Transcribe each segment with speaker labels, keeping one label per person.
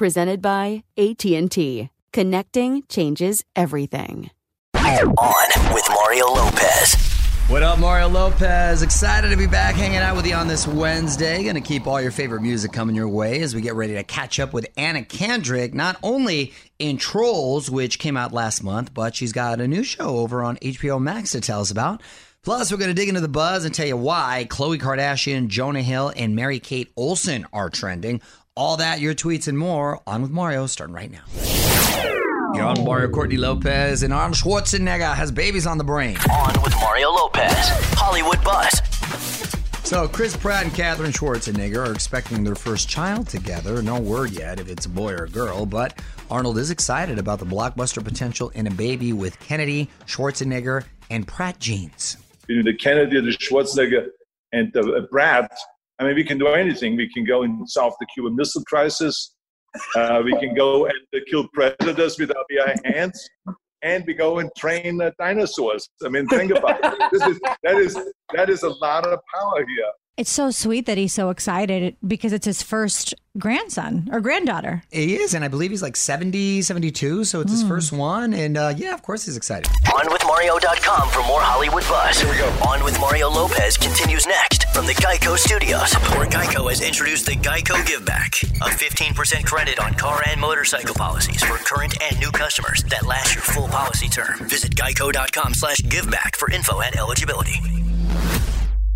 Speaker 1: Presented by AT&T. Connecting changes everything.
Speaker 2: On with Mario Lopez.
Speaker 3: What up, Mario Lopez? Excited to be back hanging out with you on this Wednesday. Going to keep all your favorite music coming your way as we get ready to catch up with Anna Kendrick, not only in Trolls, which came out last month, but she's got a new show over on HBO Max to tell us about. Plus, we're going to dig into the buzz and tell you why Khloe Kardashian, Jonah Hill, and Mary Kate Olsen are trending. All that, your tweets, and more on with Mario starting right now. You're on Mario Courtney Lopez and Arnold Schwarzenegger has babies on the brain.
Speaker 2: On with Mario Lopez. Hollywood Buzz.
Speaker 3: So, Chris Pratt and Katherine Schwarzenegger are expecting their first child together. No word yet if it's a boy or a girl, but Arnold is excited about the blockbuster potential in a baby with Kennedy, Schwarzenegger, and Pratt genes.
Speaker 4: Between the Kennedy, the Schwarzenegger, and the uh, Pratt, I mean, we can do anything. We can go and solve the Cuban Missile Crisis. Uh, we can go and kill predators with our bare hands, and we go and train uh, dinosaurs. I mean, think about it. That is that is a lot of power here.
Speaker 5: It's so sweet that he's so excited because it's his first grandson or granddaughter.
Speaker 3: He is, and I believe he's like 70, 72, so it's his first one. And uh, yeah, of course he's excited.
Speaker 2: OnWithMario.com for more Hollywood buzz. Here we go. On with Mario Lopez continues next from the Geico Studios, where Geico has introduced the Geico Give Back, a 15% credit on car and motorcycle policies for current and new customers that last your full policy term. Visit geico.com slash giveback for info and eligibility.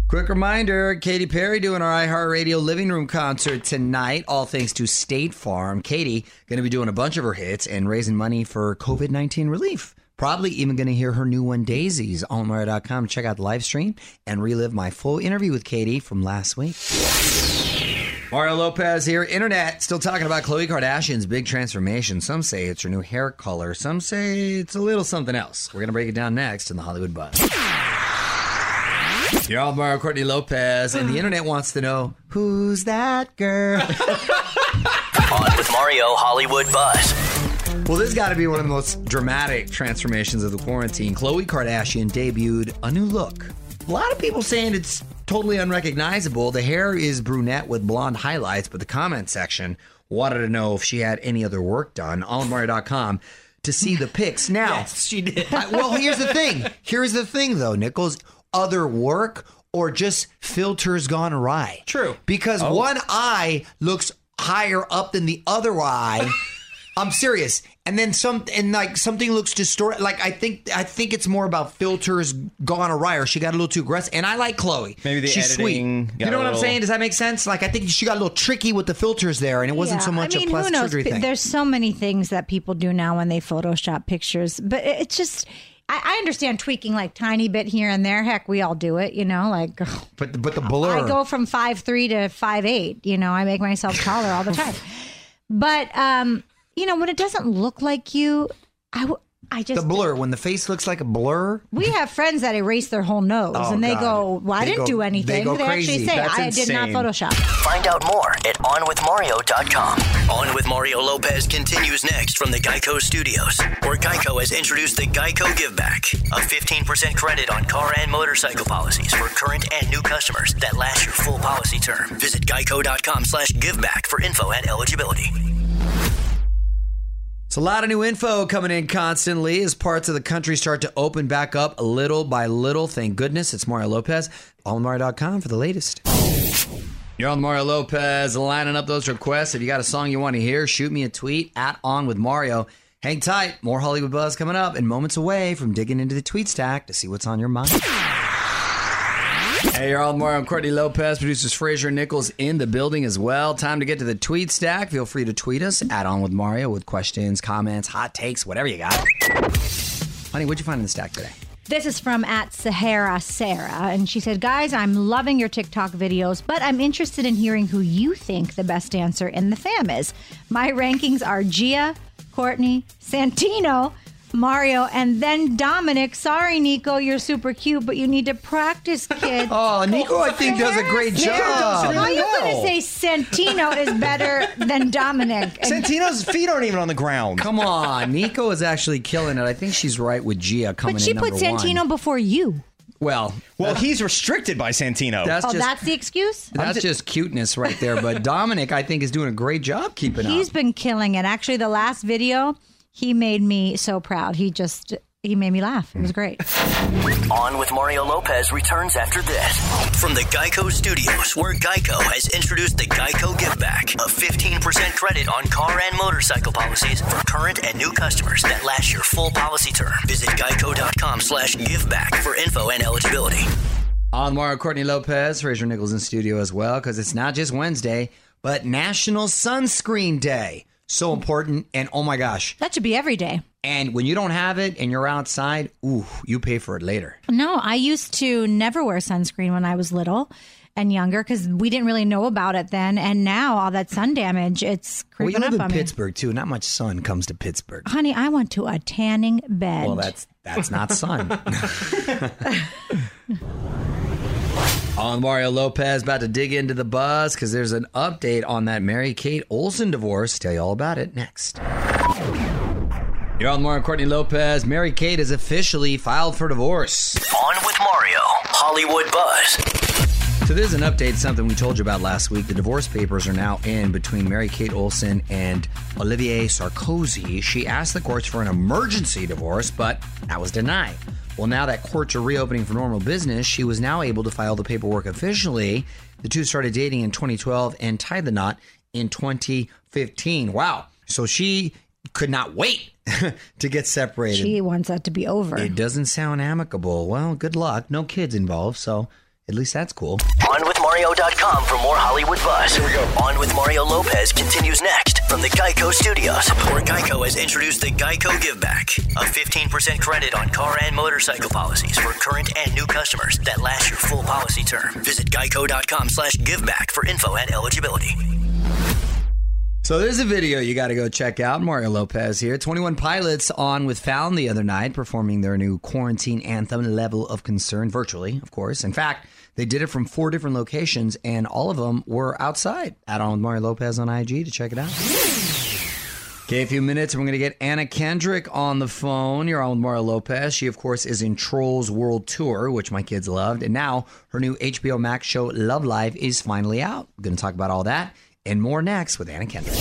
Speaker 3: Quick reminder Katy Perry doing our iHeartRadio living room concert tonight, all thanks to State Farm. Katy going to be doing a bunch of her hits and raising money for COVID 19 relief. Probably even going to hear her new one, Daisies, on Mario.com. Check out the live stream and relive my full interview with Katy from last week. Mario Lopez here. Internet still talking about Khloe Kardashian's big transformation. Some say it's her new hair color. Some say it's a little something else. We're going to break it down next in the Hollywood Buzz. You're all Mario Courtney Lopez, and the internet wants to know who's that girl?
Speaker 2: On with Mario Hollywood Buzz.
Speaker 3: well, this got to be one of the most dramatic transformations of the quarantine. Khloe Kardashian debuted a new look. A lot of people saying it's totally unrecognizable. The hair is brunette with blonde highlights, but the comment section wanted to know if she had any other work done. OnMario.com to see the pics. Now,
Speaker 6: Yes, she did.
Speaker 3: I, well, here's the thing. Here's the thing, though, Nichols. Other work or just filters gone awry.
Speaker 6: True.
Speaker 3: Because oh. one eye looks higher up than the other eye. I'm serious. And then some, and like something looks distorted. Like I think, I think it's more about filters gone awry, or she got a little too aggressive. And I like Khloe.
Speaker 6: Maybe the
Speaker 3: She's
Speaker 6: editing
Speaker 3: sweet.
Speaker 6: got
Speaker 3: You know
Speaker 6: a
Speaker 3: what I'm saying? Does that make sense? Like I think she got a little tricky with the filters there, and it wasn't
Speaker 5: Yeah,
Speaker 3: so much
Speaker 5: I mean,
Speaker 3: a plastic
Speaker 5: who knows?
Speaker 3: surgery
Speaker 5: P-
Speaker 3: thing.
Speaker 5: There's so many things that people do now when they Photoshop pictures, but it's just. I, I understand tweaking like tiny bit here and there. Heck, we all do it, you know. Like
Speaker 3: but but the blur.
Speaker 5: I go from five three to five eight. You know, I make myself taller all the time. But um, you know, when it doesn't look like you, I w- I
Speaker 3: the blur when the face looks like a blur.
Speaker 5: We have friends that erase their whole nose,
Speaker 3: Oh,
Speaker 5: and they
Speaker 3: God.
Speaker 5: go, "Well, I
Speaker 3: They
Speaker 5: didn't
Speaker 3: go-
Speaker 5: do
Speaker 3: they
Speaker 5: anything."
Speaker 3: go
Speaker 5: They, actually say,
Speaker 6: That's
Speaker 5: "I did not. Photoshop."
Speaker 2: Find out more at OnWithMario.com. On with Mario Lopez continues next from the Geico Studios, where Geico has introduced the Geico Give Back, a 15% credit on car and motorcycle policies for current and new customers that last your full policy term. Visit geico.com slash giveback for info and eligibility.
Speaker 3: It's a lot of new info coming in constantly as parts of the country start to open back up little by little. Thank goodness. It's Mario Lopez. OnMario.com for the latest. You're on Mario Lopez lining up those requests. If you got a song you want to hear, shoot me a tweet at On With Mario. Hang tight. More Hollywood Buzz coming up and moments away from digging into the tweet stack to see what's on your mind. Hey, you're on Mario. I'm Courtney Lopez. Producers Fraser Nichols in the building as well. Time to get to the tweet stack. Feel free to tweet us at On With Mario with questions, comments, hot takes, whatever you got. Honey, what'd you find in the stack today?
Speaker 5: This is from at Sahara Sarah, and she said, "Guys, I'm loving your TikTok videos, but I'm interested in hearing who you think the best dancer in the fam is. My rankings are Gia, Courtney, Santino." Mario and then Dominic. Sorry, Nico, you're super cute, but you need to practice, kid.
Speaker 3: Oh, Nico, I think does a great
Speaker 5: Sarah,
Speaker 3: job.
Speaker 5: How are you
Speaker 6: well.
Speaker 5: going to say Santino is better than Dominic? And-
Speaker 6: Santino's feet aren't even on the ground.
Speaker 3: Come on, Nico is actually killing it. I think she's right with Gia coming
Speaker 5: but she
Speaker 3: in number
Speaker 5: put Santino
Speaker 3: one.
Speaker 5: before you.
Speaker 3: Well,
Speaker 6: Well, he's restricted by Santino.
Speaker 3: that's
Speaker 5: Oh,
Speaker 3: just
Speaker 5: that's the excuse?
Speaker 3: that's just cuteness right there. But Dominic, I think, is doing a great job keeping
Speaker 5: He's
Speaker 3: up.
Speaker 5: He's been killing it. Actually, the last video, he made me so proud. He just he made me laugh. It was great.
Speaker 2: On with Mario Lopez returns after this. From the Geico Studios, where Geico has introduced the Geico Give Back, a 15% credit on car and motorcycle policies for current and new customers that last your full policy term. Visit geico.com slash giveback for info and eligibility.
Speaker 3: On Mario Courtney Lopez, Fraser Nichols in studio as well, because it's not just Wednesday, but National Sunscreen Day. So important, and oh my gosh.
Speaker 5: That should be every day.
Speaker 3: And when you don't have it and you're outside, ooh, you pay for it later.
Speaker 5: No, I used to never wear sunscreen when I was little and younger because we didn't really know about it then. And now all that sun damage, it's
Speaker 3: Well, you
Speaker 5: creeping
Speaker 3: live
Speaker 5: up
Speaker 3: in
Speaker 5: on me.
Speaker 3: Pittsburgh too. Not much sun comes to Pittsburgh.
Speaker 5: Honey, I went to a tanning bed.
Speaker 3: Well, that's that's not sun. on Mario Lopez, about to dig into the buzz because there's an update on that Mary Kate Olsen divorce. Tell you all about it next. You're on Mario Courtney Lopez. Mary Kate has officially filed for divorce.
Speaker 2: On with Mario, Hollywood Buzz.
Speaker 3: So there's an update, something we told you about last week. The divorce papers are now in between Mary Kate Olsen and Olivier Sarkozy. She asked the courts for an emergency divorce, but that was denied. Well, now that courts are reopening for normal business, she was now able to file the paperwork officially. The two started dating in 2012 and tied the knot in 2015. Wow. So she could not wait to get separated.
Speaker 5: she wants that to be over.
Speaker 3: it doesn't sound amicable. Well, good luck. No kids involved, so at least that's cool.
Speaker 2: OnWithMario.com for more Hollywood buzz. Here we go. On with Mario Lopez continues next from the Geico Studios, where Geico has introduced the Geico Give Back, a 15% credit on car and motorcycle policies for current and new customers that last your full policy term. Visit geico.com slash giveback for info and eligibility.
Speaker 3: So there's a video you got to go check out. Mario Lopez here. 21 Pilots on with Fallon the other night performing their new quarantine anthem, Level of Concern, virtually, of course. In fact, they did it from four different locations, and all of them were outside. Add on with Mario Lopez on IG to check it out. Okay, a few minutes, and we're going to get Anna Kendrick on the phone. You're on with Mario Lopez. She, of course, is in Trolls World Tour, which my kids loved. And now her new HBO Max show, Love Life, is finally out. We're going to talk about all that and more next with Anna Kendrick.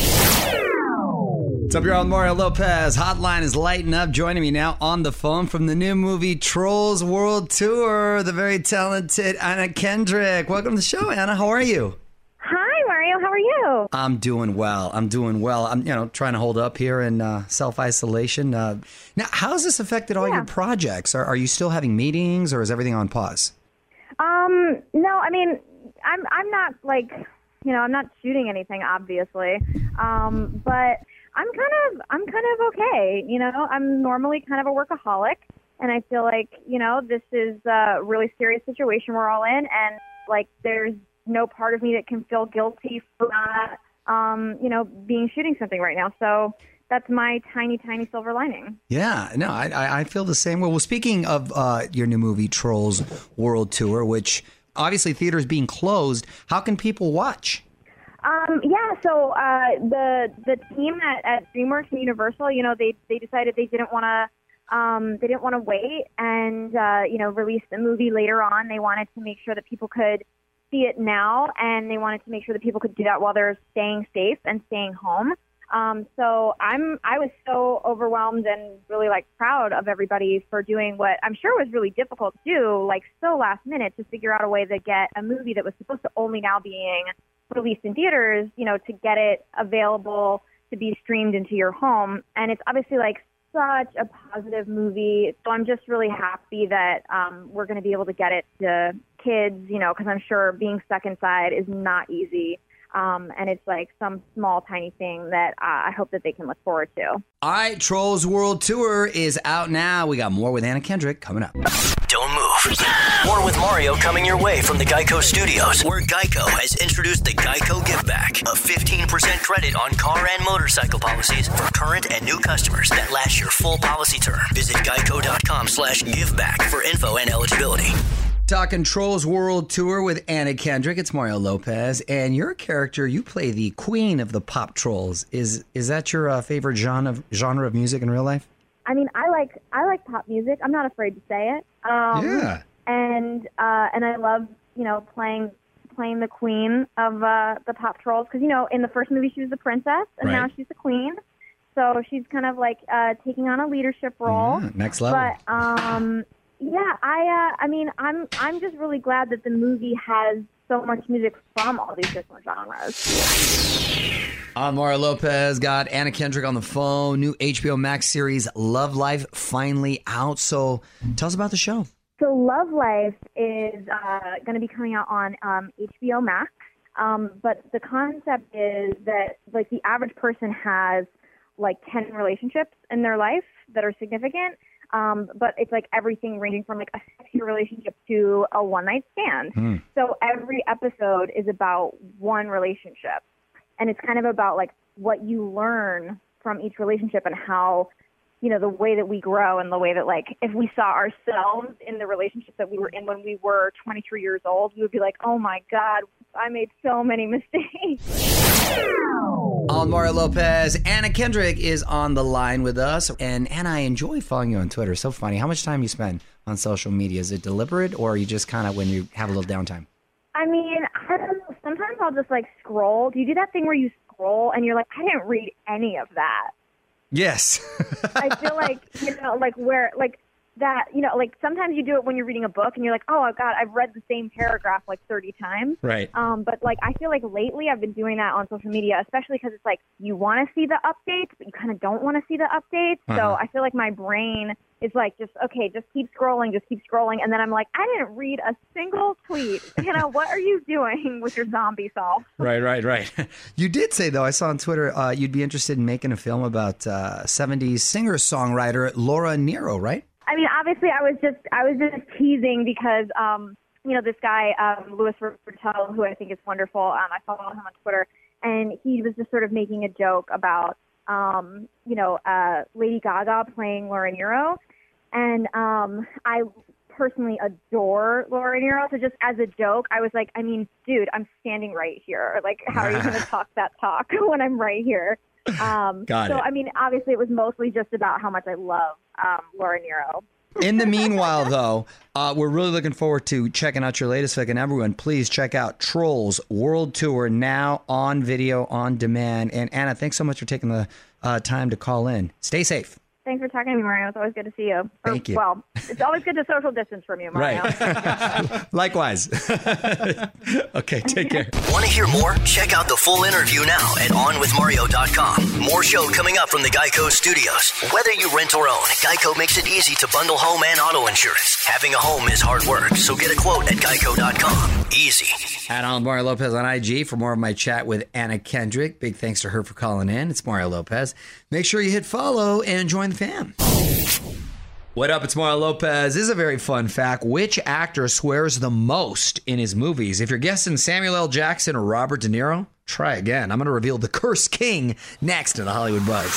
Speaker 3: What's up, on Mario Lopez. Hotline is lighting up. Joining me now on the phone from the new movie Trolls World Tour, the very talented Anna Kendrick. Welcome to the show, Anna. How are you?
Speaker 7: Hi, Mario. How are you?
Speaker 3: I'm doing well. I'm doing well. I'm, you know, trying to hold up here in uh, self isolation. Uh, now, how has this affected all your projects? Are, are you still having meetings, or is everything on pause?
Speaker 7: Um, no, I mean, I'm I'm not like, you know, I'm not shooting anything, obviously. Um, but I'm kind of I'm kind of okay. You know, I'm normally kind of a workaholic, and I feel like you know this is a really serious situation we're all in, and like there's no part of me that can feel guilty for not, um, you know, being shooting something right now. So that's my tiny, tiny silver lining.
Speaker 3: Yeah, no, I, I feel the same way. Well, speaking of uh, your new movie, Trolls World Tour, which obviously theaters being closed, how can people watch?
Speaker 7: Um, yeah, so uh, the the team at, at DreamWorks and Universal, you know, they they decided they didn't want to um, they didn't want to wait and uh, you know release the movie later on. They wanted to make sure that people could see it now, and they wanted to make sure that people could do that while they're staying safe and staying home. Um, so I'm I was so overwhelmed and really like proud of everybody for doing what I'm sure was really difficult to do, like so last minute to figure out a way to get a movie that was supposed to only now being released in theaters, you know, to get it available to be streamed into your home. And it's obviously like such a positive movie. So I'm just really happy that um, we're going to be able to get it to kids, you know, because I'm sure being stuck inside is not easy. Um, and it's like some small, tiny thing that uh, I hope that they can look forward to.
Speaker 3: All right, Trolls World Tour is out now. We got more with Anna Kendrick coming up.
Speaker 2: Don't move. More with Mario coming your way from the Geico Studios, where Geico has introduced the Geico Give Back, a 15% credit on car and motorcycle policies for current and new customers that last your full policy term. Visit geico.com slash giveback for info and eligibility.
Speaker 3: Talking Trolls World Tour with Anna Kendrick. It's Mario Lopez, and your character, you play the queen of the pop trolls. Is is that your uh, favorite genre genre of music in real life?
Speaker 7: I mean, I like I like pop music. I'm not afraid to say it. Um,
Speaker 3: Yeah.
Speaker 7: And uh, and I love you know playing playing the queen of uh, the pop trolls because you know in the first movie she was the princess and now she's the queen. So she's kind of like uh, taking on a leadership role.
Speaker 3: Yeah, next level.
Speaker 7: But um, yeah, I uh, I mean I'm I'm just really glad that the movie has so much music from all these different genres.
Speaker 3: I'm Mario Lopez. Got Anna Kendrick on the phone. New HBO Max series Love Life finally out. So tell us about the show.
Speaker 7: So Love Life is uh, going to be coming out on um, HBO Max. Um, but the concept is that like the average person has like 10 relationships in their life that are significant. Um, but it's like everything ranging from like a sexy relationship to a one night stand. So every episode is about one relationship. And it's kind of about like what you learn from each relationship and how you know the way that we grow and the way that like if we saw ourselves in the relationship that we were in when we were 23 years old we would be like oh my god i made so many mistakes
Speaker 3: I'm Mario Lopez. Anna Kendrick is on the line with us. And Anna, I enjoy following you on Twitter. So funny. How much time you spend on social media? Is it deliberate or are you just kind of when you have a little downtime?
Speaker 7: i mean i don't know sometimes i'll just like scroll do you do that thing where you scroll and you're like i didn't read any of that
Speaker 3: Yes.
Speaker 7: I feel like you know, like where like that, you know, like sometimes you do it when you're reading a book and you're like, oh God, I've read the same paragraph like 30 times.
Speaker 3: Right.
Speaker 7: Um, but like I feel like lately I've been doing that on social media, especially because it's like you want to see the updates, but you kind of don't want to see the updates. So
Speaker 3: Uh-huh.
Speaker 7: I feel like my brain is like just okay, just keep scrolling, just keep scrolling, and then I'm like, I didn't read a single tweet. You know, what are you doing with your zombie self?
Speaker 3: Right, right, right. You did say though, I saw on Twitter, uh, you'd be interested in making a film about uh, '70s singer-songwriter Laura Nyro, right?
Speaker 7: I mean, obviously, I was just I was just teasing because um, you know this guy um, Louis Virtel, who I think is wonderful. Um, I follow him on Twitter, and he was just sort of making a joke about um, you know uh, Lady Gaga playing Laura Nyro, and um, I personally adore Laura Nyro. So just as a joke, I was like, I mean, dude, I'm standing right here. Like, how are you going to talk that talk when I'm right here? Um,
Speaker 3: Got
Speaker 7: so
Speaker 3: it.
Speaker 7: I mean, obviously, it was mostly just about how much I love um, Laura Nyro.
Speaker 3: In the meanwhile, though, uh, we're really looking forward to checking out your latest fic. And everyone, please check out Trolls World Tour now on video on demand. And Anna, thanks so much for taking the uh, time to call in. Stay safe.
Speaker 7: Thanks for talking to me, Mario. It's always good to see you. Or,
Speaker 3: Thank you.
Speaker 7: Well, it's always good to social distance from you, Mario.
Speaker 3: Right. Likewise. okay, take care.
Speaker 2: Want to hear more? Check out the full interview now at OnWithMario.com. More show coming up from the Geico Studios. Whether you rent or own, Geico makes it easy to bundle home and auto insurance. Having a home is hard work, so get a quote at Geico.com. Easy.
Speaker 3: At on Mario Lopez on IG for more of my chat with Anna Kendrick. Big thanks to her for calling in. It's Mario Lopez. Make sure you hit follow and join the fam. What up? It's Mario Lopez. This is a very fun fact. Which actor swears the most in his movies? If you're guessing Samuel L. Jackson or Robert De Niro, try again. I'm going to reveal the Curse King next in the Hollywood Buzz.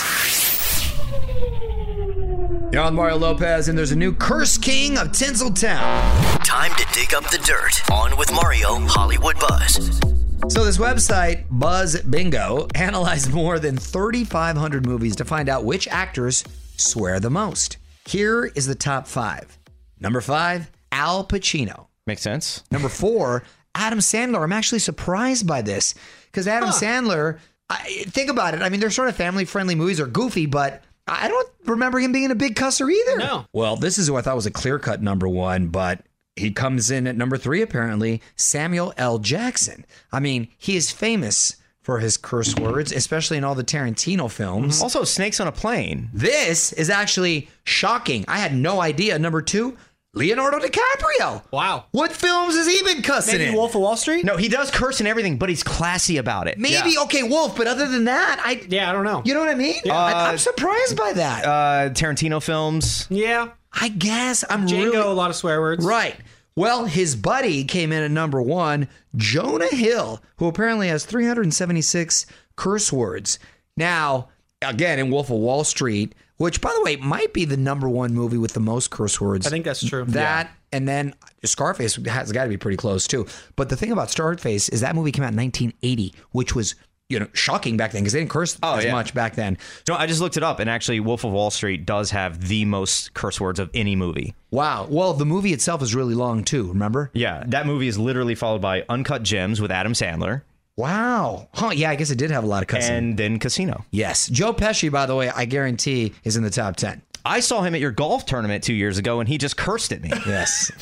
Speaker 3: You're on Mario Lopez, and there's a new Curse King of Tinseltown.
Speaker 2: Time to dig up the dirt. On with Mario, Hollywood Buzz.
Speaker 3: So, this website, Buzz Bingo, analyzed more than 3,500 movies to find out which actors swear the most. Here is the top five. Number five, Al Pacino.
Speaker 6: Makes sense.
Speaker 3: Number four, Adam Sandler. I'm actually surprised by this because Adam Sandler, I, think about it. I mean, they're sort of family friendly movies, or goofy, but I don't remember him being a big cusser either.
Speaker 8: No.
Speaker 3: Well, this is who I thought was a clear cut number one, but he comes in at number three, apparently, Samuel L. Jackson. I mean, he is famous for his curse words, especially in all the Tarantino films.
Speaker 6: Also, snakes on a plane.
Speaker 3: This is actually shocking. I had no idea. Number two, Leonardo DiCaprio.
Speaker 8: Wow.
Speaker 3: What films has he been cussing
Speaker 8: Maybe
Speaker 3: in?
Speaker 8: Wolf of Wall Street?
Speaker 6: No, he does curse and everything, but he's classy about it.
Speaker 3: Maybe okay, Wolf, but other than that, I
Speaker 8: Yeah, I don't know.
Speaker 3: you know what I mean? I, I'm surprised by that.
Speaker 6: Uh, Tarantino films.
Speaker 8: Yeah.
Speaker 3: I guess I'm
Speaker 8: Django,
Speaker 3: really
Speaker 8: a lot of swear words.
Speaker 3: right. Well, his buddy came in at number one, Jonah Hill, who apparently has 376 curse words. Now, again, in Wolf of Wall Street, which, by the way, might be the number one movie with the most curse words.
Speaker 8: I think that's true.
Speaker 3: That and then Scarface has got to be pretty close too. But the thing about Scarface is that movie came out in 1980, which was you know shocking back then because they didn't curse
Speaker 6: Oh,
Speaker 3: as
Speaker 6: yeah.
Speaker 3: much back then.
Speaker 6: No, I just looked it up, and actually, Wolf of Wall Street does have the most curse words of any movie.
Speaker 3: Wow. Well, the movie itself is really long too. Remember?
Speaker 6: Yeah, that movie is literally followed by Uncut Gems with Adam Sandler,
Speaker 3: Wow. Huh. Yeah, I guess it did have a lot of cussing.
Speaker 6: and then Casino.
Speaker 3: yes, Joe Pesci, by the way, I guarantee is in the top ten.
Speaker 6: I saw him at your golf tournament two years ago, and he just cursed at me.
Speaker 3: Yes.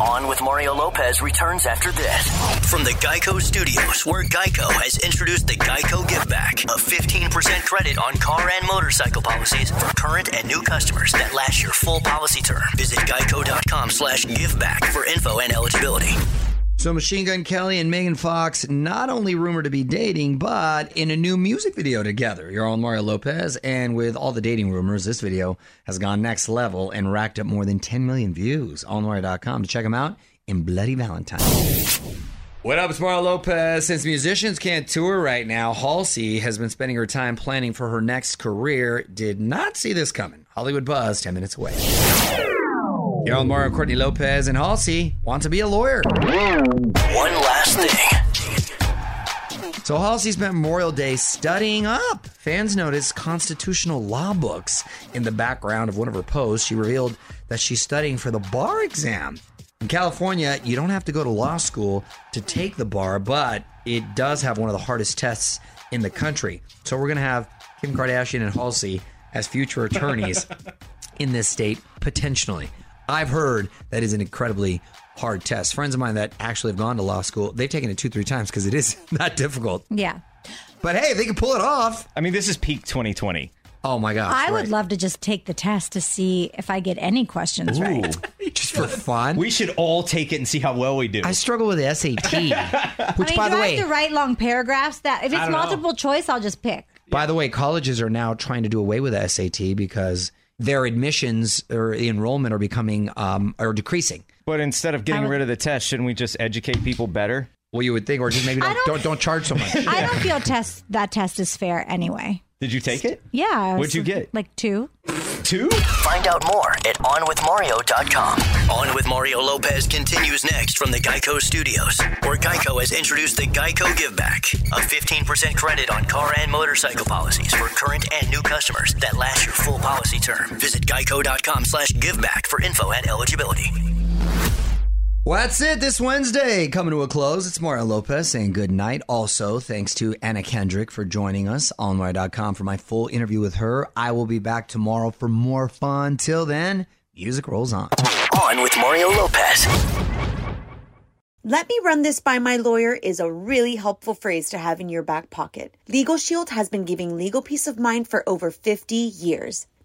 Speaker 2: On with Mario Lopez returns after this. From the Geico Studios, where Geico has introduced the Geico Give Back, a 15% credit on car and motorcycle policies for current and new customers that last your full policy term. Visit geico.com slash giveback for info and eligibility.
Speaker 3: So Machine Gun Kelly and Megan Fox not only rumored to be dating, but in a new music video together. You're on Mario Lopez, and with all the dating rumors, this video has gone next level and racked up more than 10 million views. OnMario.com to check them out in Bloody Valentine. What up, it's Mario Lopez. Since musicians can't tour right now, Halsey has been spending her time planning for her next career. Did not see this coming. Hollywood Buzz, 10 minutes away. You're on Courtney Lopez and Halsey want to be a lawyer.
Speaker 2: One last thing.
Speaker 3: So Halsey spent Memorial Day studying up. Fans noticed constitutional law books in the background of one of her posts. She revealed that she's studying for the bar exam. In California, you don't have to go to law school to take the bar, but it does have one of the hardest tests in the country. So we're going to have Kim Kardashian and Halsey as future attorneys in this state, potentially. I've heard that is an incredibly hard test. Friends of mine that actually have gone to law school, they've taken it two, three times because it is not difficult.
Speaker 5: Yeah.
Speaker 3: But hey, they can pull it off.
Speaker 6: I mean, this is peak 2020.
Speaker 3: Oh my gosh.
Speaker 5: I would love to just take the test to see if I get any questions right.
Speaker 3: just for fun.
Speaker 6: We should all take it and see how well we do.
Speaker 3: I struggle with the SAT, which
Speaker 5: I mean,
Speaker 3: by
Speaker 5: do
Speaker 3: the
Speaker 5: I
Speaker 3: way,
Speaker 5: have to write long paragraphs? That if it's
Speaker 8: don't know.
Speaker 5: multiple choice, I'll just pick.
Speaker 3: by the way, colleges are now trying to do away with the SAT because their admissions or the enrollment are becoming um are decreasing.
Speaker 6: but instead of getting rid of the test, shouldn't we just educate people better?
Speaker 3: Well, you would think, or just maybe don't
Speaker 5: don't-
Speaker 3: don't, don't charge so much.
Speaker 5: I don't feel test that test is fair anyway.
Speaker 6: Did you take it?
Speaker 5: Yeah.
Speaker 6: What'd you get?
Speaker 5: Like two.
Speaker 6: Two?
Speaker 2: Find out more at OnWithMario.com. On with Mario Lopez continues next from the Geico Studios, where Geico has introduced the Geico Give Back, a 15% credit on car and motorcycle policies for current and new customers that last your full policy term. Visit geico.com slash giveback for info and eligibility.
Speaker 3: Well, that's it this Wednesday. Coming to a close. It's Mario Lopez saying good night. Also, thanks to Anna Kendrick for joining us on Mario.com for my full interview with her. I will be back tomorrow for more fun. Till then, music rolls on.
Speaker 2: On with Mario Lopez.
Speaker 9: Let me run this by my lawyer is a really helpful phrase to have in your back pocket. Legal Shield has been giving legal peace of mind for over 50 years.